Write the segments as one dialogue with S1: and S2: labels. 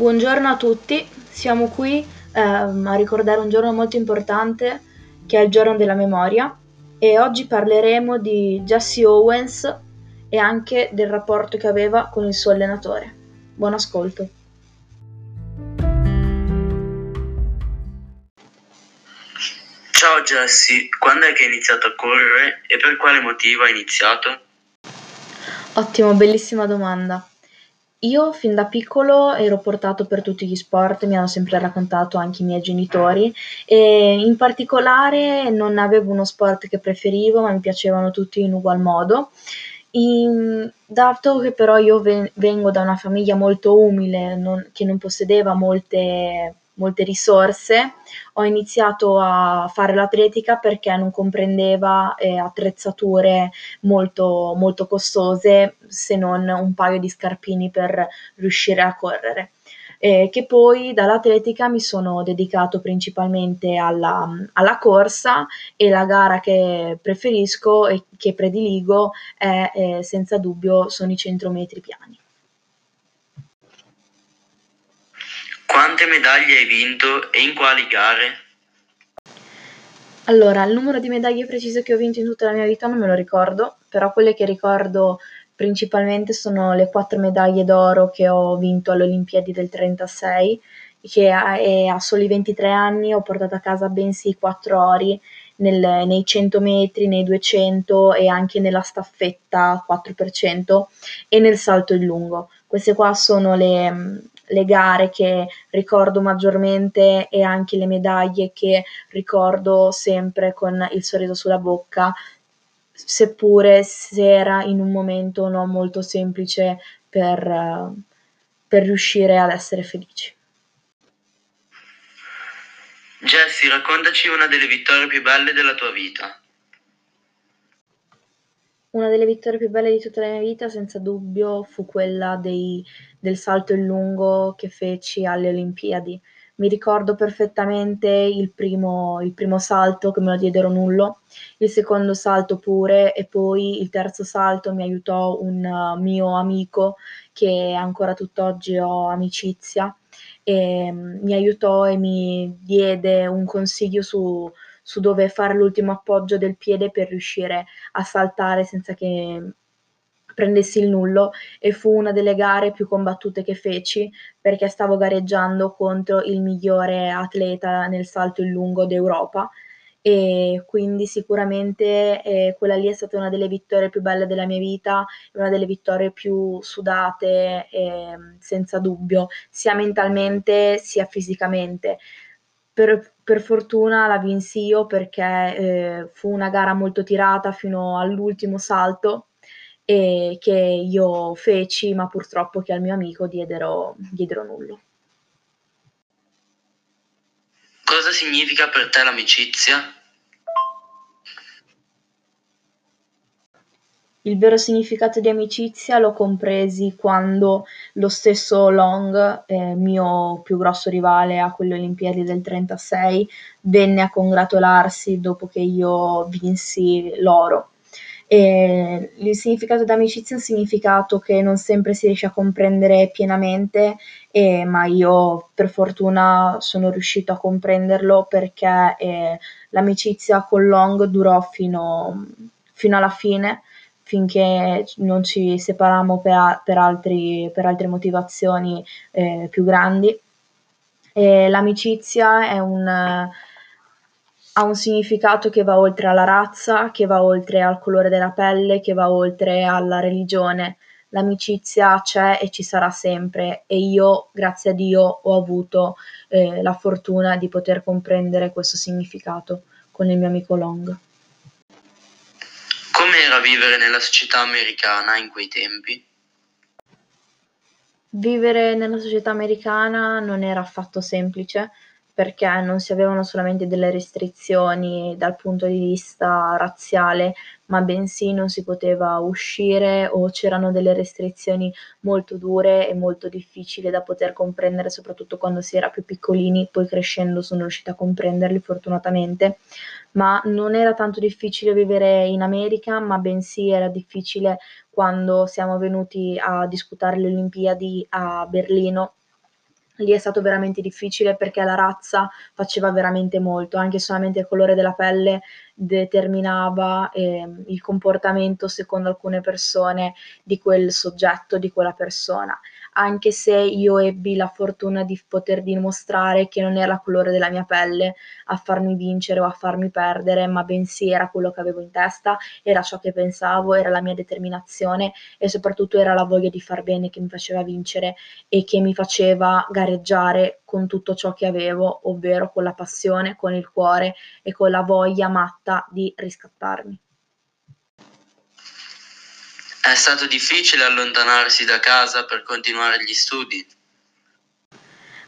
S1: Buongiorno a tutti, siamo qui ehm, a ricordare un giorno molto importante che è il giorno della memoria e oggi parleremo di Jesse Owens e anche del rapporto che aveva con il suo allenatore. Buon ascolto.
S2: Ciao Jesse, quando è che hai iniziato a correre e per quale motivo hai iniziato?
S1: Ottimo, bellissima domanda. Io fin da piccolo ero portato per tutti gli sport, mi hanno sempre raccontato anche i miei genitori e in particolare non avevo uno sport che preferivo, ma mi piacevano tutti in ugual modo. In, dato che però io ven- vengo da una famiglia molto umile, non, che non possedeva molte molte risorse, ho iniziato a fare l'atletica perché non comprendeva eh, attrezzature molto, molto costose se non un paio di scarpini per riuscire a correre. Eh, che poi dall'atletica mi sono dedicato principalmente alla, alla, corsa e la gara che preferisco e che prediligo è eh, senza dubbio sono i 100 metri piani.
S2: Quante medaglie hai vinto e in quali gare?
S1: Allora, il numero di medaglie preciso che ho vinto in tutta la mia vita non me lo ricordo, però quelle che ricordo principalmente sono le quattro medaglie d'oro che ho vinto alle Olimpiadi del 36, che a, a soli 23 anni ho portato a casa bensì quattro ori nel, nei 100 metri, nei 200 e anche nella staffetta 4% e nel salto in lungo. Queste qua sono le, le gare che ricordo maggiormente e anche le medaglie che ricordo sempre con il sorriso sulla bocca, seppure se era in un momento non molto semplice per, per riuscire ad essere felici.
S2: Jessie, raccontaci una delle vittorie più belle della tua vita.
S1: Una delle vittorie più belle di tutta la mia vita, senza dubbio, fu quella dei, del salto in lungo che feci alle Olimpiadi. Mi ricordo perfettamente il primo, il primo salto che me lo diedero nullo, il secondo salto pure e poi il terzo salto mi aiutò un uh, mio amico che ancora tutt'oggi ho amicizia e um, mi aiutò e mi diede un consiglio su su dove fare l'ultimo appoggio del piede per riuscire a saltare senza che prendessi il nullo e fu una delle gare più combattute che feci perché stavo gareggiando contro il migliore atleta nel salto in lungo d'Europa e quindi sicuramente eh, quella lì è stata una delle vittorie più belle della mia vita, una delle vittorie più sudate eh, senza dubbio, sia mentalmente sia fisicamente. Per, per fortuna la vinsi io perché eh, fu una gara molto tirata fino all'ultimo salto e che io feci, ma purtroppo che al mio amico diedero, diedero nullo.
S2: Cosa significa per te l'amicizia?
S1: Il vero significato di amicizia l'ho compresi quando lo stesso Long, eh, mio più grosso rivale a quelle Olimpiadi del 36, venne a congratularsi dopo che io vinsi l'oro. E il significato d'amicizia è un significato che non sempre si riesce a comprendere pienamente, eh, ma io per fortuna sono riuscito a comprenderlo perché eh, l'amicizia con Long durò fino, fino alla fine finché non ci separiamo per, per, altri, per altre motivazioni eh, più grandi. E l'amicizia un, ha un significato che va oltre alla razza, che va oltre al colore della pelle, che va oltre alla religione. L'amicizia c'è e ci sarà sempre e io, grazie a Dio, ho avuto eh, la fortuna di poter comprendere questo significato con il mio amico Long.
S2: Com'era vivere nella società americana in quei tempi?
S1: Vivere nella società americana non era affatto semplice perché non si avevano solamente delle restrizioni dal punto di vista razziale, ma bensì non si poteva uscire o c'erano delle restrizioni molto dure e molto difficili da poter comprendere, soprattutto quando si era più piccolini, poi crescendo sono riuscita a comprenderli fortunatamente, ma non era tanto difficile vivere in America, ma bensì era difficile quando siamo venuti a disputare le Olimpiadi a Berlino lì è stato veramente difficile perché la razza faceva veramente molto, anche solamente il colore della pelle determinava eh, il comportamento secondo alcune persone di quel soggetto, di quella persona anche se io ebbi la fortuna di poter dimostrare che non era il colore della mia pelle a farmi vincere o a farmi perdere, ma bensì era quello che avevo in testa, era ciò che pensavo, era la mia determinazione e soprattutto era la voglia di far bene che mi faceva vincere e che mi faceva gareggiare con tutto ciò che avevo, ovvero con la passione, con il cuore e con la voglia matta di riscattarmi.
S2: È stato difficile allontanarsi da casa per continuare gli studi?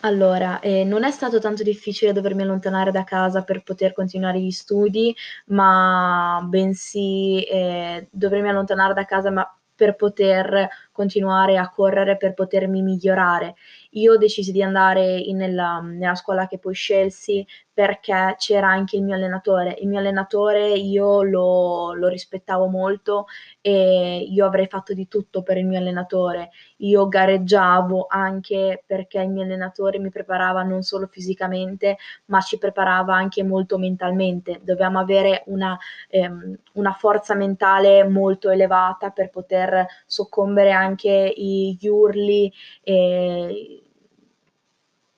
S1: Allora, ehm, non è stato tanto difficile dovermi allontanare da casa per poter continuare gli studi, ma bensì, ehm, dovermi allontanare da casa, ma per poter continuare a correre, per potermi migliorare. Io decisi di andare in nella nella scuola che poi scelsi perché c'era anche il mio allenatore. Il mio allenatore io lo lo rispettavo molto e io avrei fatto di tutto per il mio allenatore. Io gareggiavo anche perché il mio allenatore mi preparava non solo fisicamente, ma ci preparava anche molto mentalmente. Dovevamo avere una ehm, una forza mentale molto elevata per poter soccombere anche gli urli e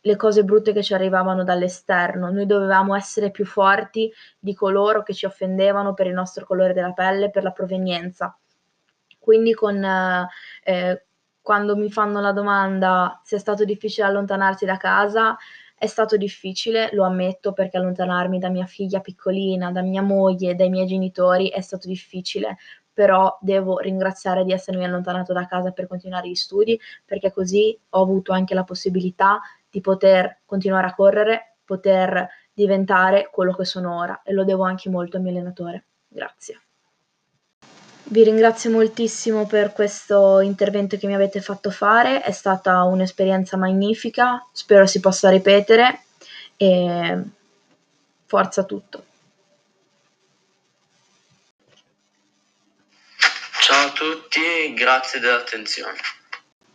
S1: le cose brutte che ci arrivavano dall'esterno. Noi dovevamo essere più forti di coloro che ci offendevano per il nostro colore della pelle, per la provenienza. Quindi con eh, quando mi fanno la domanda se è stato difficile allontanarsi da casa, è stato difficile, lo ammetto, perché allontanarmi da mia figlia piccolina, da mia moglie, dai miei genitori è stato difficile, però devo ringraziare di essermi allontanato da casa per continuare gli studi, perché così ho avuto anche la possibilità di poter continuare a correre, poter diventare quello che sono ora e lo devo anche molto al mio allenatore. Grazie. Vi ringrazio moltissimo per questo intervento che mi avete fatto fare, è stata un'esperienza magnifica, spero si possa ripetere e forza tutto.
S2: Ciao a tutti, grazie dell'attenzione.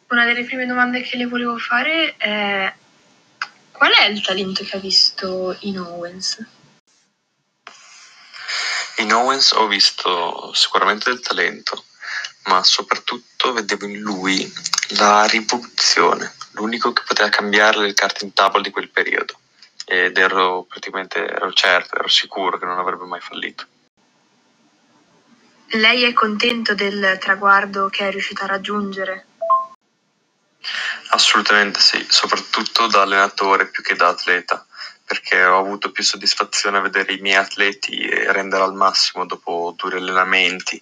S3: Una delle prime domande che le volevo fare è qual è il talento che ha visto in Owens?
S4: In Owens ho visto sicuramente del talento, ma soprattutto vedevo in lui la rivoluzione, l'unico che poteva cambiare le carte in tavola di quel periodo. Ed ero praticamente ero certo, ero sicuro che non avrebbe mai fallito.
S3: Lei è contento del traguardo che è riuscita a raggiungere?
S4: Assolutamente sì, soprattutto da allenatore più che da atleta perché ho avuto più soddisfazione a vedere i miei atleti rendere al massimo dopo duri allenamenti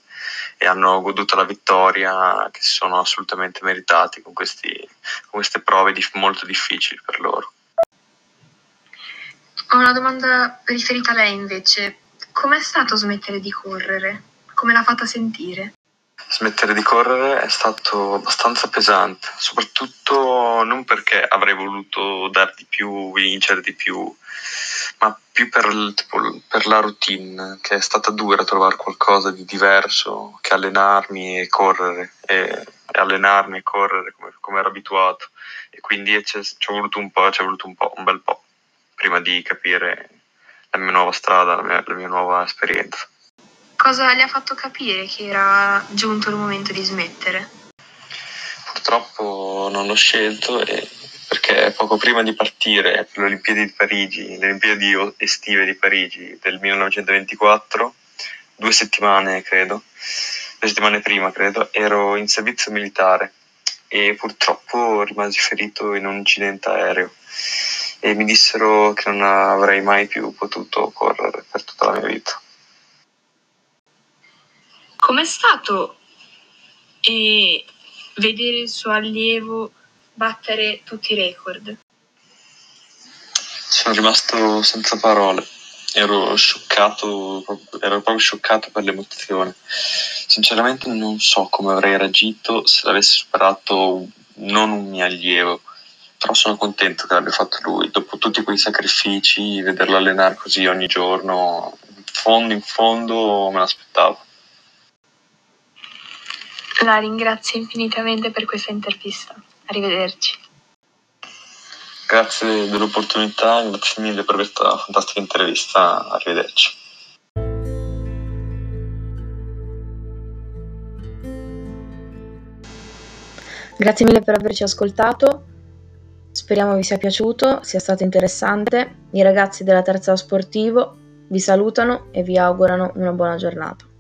S4: e hanno goduto la vittoria che si sono assolutamente meritati con, questi, con queste prove dif- molto difficili per loro.
S3: Ho una domanda riferita a lei invece. Com'è stato smettere di correre? Come l'ha fatta sentire?
S4: Smettere di correre è stato abbastanza pesante, soprattutto non perché avrei voluto dar di più, vincere di più, ma più per, tipo, per la routine, che è stata dura trovare qualcosa di diverso che allenarmi e correre, e, allenarmi e correre come, come, ero abituato. E quindi ci è voluto un po', ci è voluto un po', un bel po', prima di capire la mia nuova strada, la mia, la mia nuova esperienza.
S3: Cosa le ha fatto capire che era giunto il momento di smettere?
S4: Purtroppo non l'ho scelto e perché poco prima di partire per le Olimpiadi di Parigi, le Olimpiadi estive di Parigi del 1924, due settimane credo, due settimane prima credo, ero in servizio militare e purtroppo rimasi ferito in un incidente aereo e mi dissero che non avrei mai più potuto correre per tutta la mia vita.
S3: Com'è stato eh, vedere il suo allievo battere tutti i record?
S4: Sono rimasto senza parole. Ero scioccato, ero proprio scioccato per l'emozione. Sinceramente non so come avrei reagito se l'avesse superato non un mio allievo, però sono contento che l'abbia fatto lui. Dopo tutti quei sacrifici, vederlo allenare così ogni giorno, in fondo in fondo me l'aspettavo.
S3: La ringrazio infinitamente per questa intervista. Arrivederci.
S4: Grazie dell'opportunità, grazie mille per questa fantastica intervista, arrivederci.
S1: Grazie mille per averci ascoltato, speriamo vi sia piaciuto, sia stato interessante. I ragazzi della terza sportivo vi salutano e vi augurano una buona giornata.